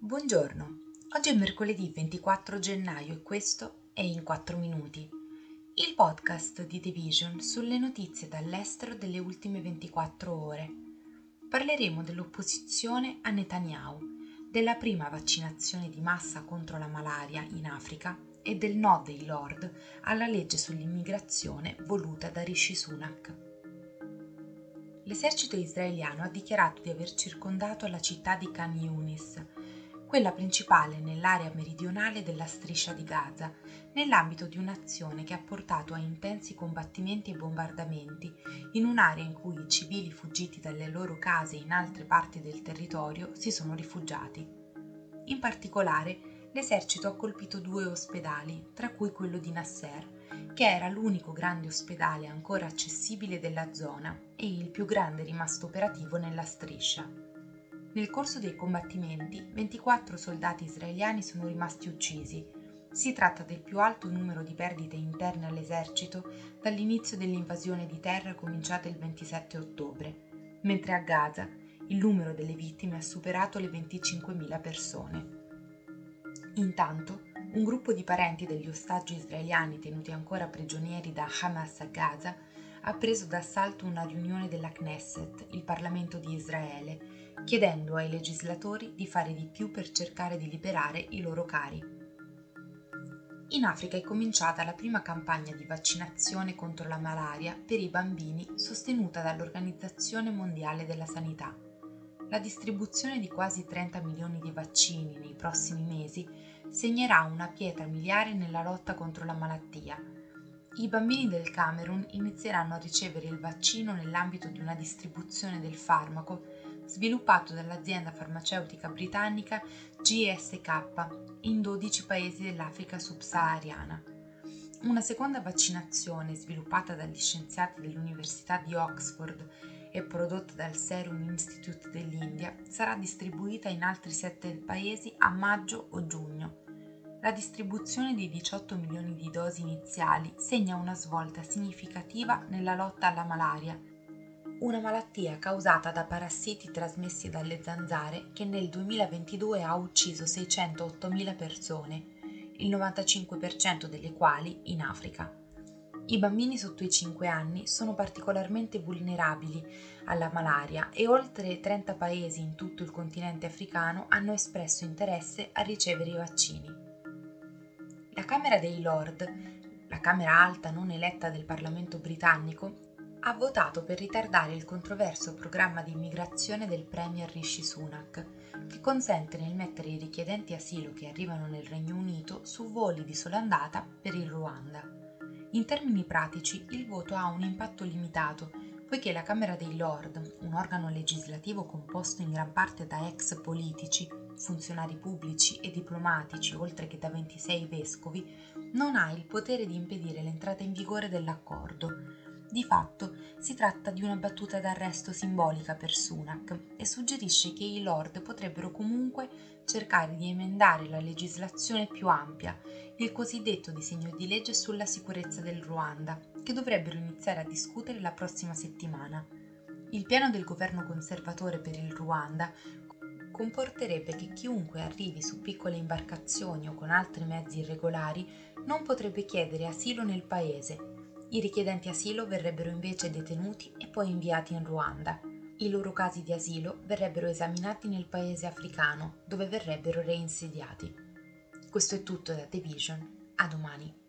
Buongiorno, oggi è mercoledì 24 gennaio e questo è In 4 Minuti, il podcast di Division sulle notizie dall'estero delle ultime 24 ore. Parleremo dell'opposizione a Netanyahu, della prima vaccinazione di massa contro la malaria in Africa e del no dei Lord alla legge sull'immigrazione voluta da Rishi Sunak. L'esercito israeliano ha dichiarato di aver circondato la città di Khan Yunis, quella principale nell'area meridionale della striscia di Gaza, nell'ambito di un'azione che ha portato a intensi combattimenti e bombardamenti in un'area in cui i civili fuggiti dalle loro case in altre parti del territorio si sono rifugiati. In particolare, l'esercito ha colpito due ospedali, tra cui quello di Nasser, che era l'unico grande ospedale ancora accessibile della zona e il più grande rimasto operativo nella striscia. Nel corso dei combattimenti 24 soldati israeliani sono rimasti uccisi. Si tratta del più alto numero di perdite interne all'esercito dall'inizio dell'invasione di terra cominciata il 27 ottobre, mentre a Gaza il numero delle vittime ha superato le 25.000 persone. Intanto, un gruppo di parenti degli ostaggi israeliani tenuti ancora prigionieri da Hamas a Gaza ha preso d'assalto una riunione della Knesset, il Parlamento di Israele, chiedendo ai legislatori di fare di più per cercare di liberare i loro cari. In Africa è cominciata la prima campagna di vaccinazione contro la malaria per i bambini sostenuta dall'Organizzazione Mondiale della Sanità. La distribuzione di quasi 30 milioni di vaccini nei prossimi mesi segnerà una pietra miliare nella lotta contro la malattia. I bambini del Camerun inizieranno a ricevere il vaccino nell'ambito di una distribuzione del farmaco sviluppato dall'azienda farmaceutica britannica GSK in 12 paesi dell'Africa subsahariana. Una seconda vaccinazione sviluppata dagli scienziati dell'Università di Oxford e prodotta dal Serum Institute dell'India sarà distribuita in altri 7 paesi a maggio o giugno. La distribuzione di 18 milioni di dosi iniziali segna una svolta significativa nella lotta alla malaria una malattia causata da parassiti trasmessi dalle zanzare che nel 2022 ha ucciso 608.000 persone, il 95% delle quali in Africa. I bambini sotto i 5 anni sono particolarmente vulnerabili alla malaria e oltre 30 paesi in tutto il continente africano hanno espresso interesse a ricevere i vaccini. La Camera dei Lord, la Camera alta non eletta del Parlamento britannico, ha votato per ritardare il controverso programma di immigrazione del Premier Rishi Sunak, che consente nel mettere i richiedenti asilo che arrivano nel Regno Unito su voli di sola andata per il Ruanda. In termini pratici, il voto ha un impatto limitato, poiché la Camera dei Lord, un organo legislativo composto in gran parte da ex politici, funzionari pubblici e diplomatici, oltre che da 26 vescovi, non ha il potere di impedire l'entrata in vigore dell'accordo, di fatto si tratta di una battuta d'arresto simbolica per Sunak e suggerisce che i Lord potrebbero comunque cercare di emendare la legislazione più ampia, il cosiddetto disegno di legge sulla sicurezza del Ruanda, che dovrebbero iniziare a discutere la prossima settimana. Il piano del governo conservatore per il Ruanda comporterebbe che chiunque arrivi su piccole imbarcazioni o con altri mezzi irregolari non potrebbe chiedere asilo nel paese i richiedenti asilo verrebbero invece detenuti e poi inviati in Ruanda. I loro casi di asilo verrebbero esaminati nel paese africano, dove verrebbero reinsediati. Questo è tutto da The Vision. A domani.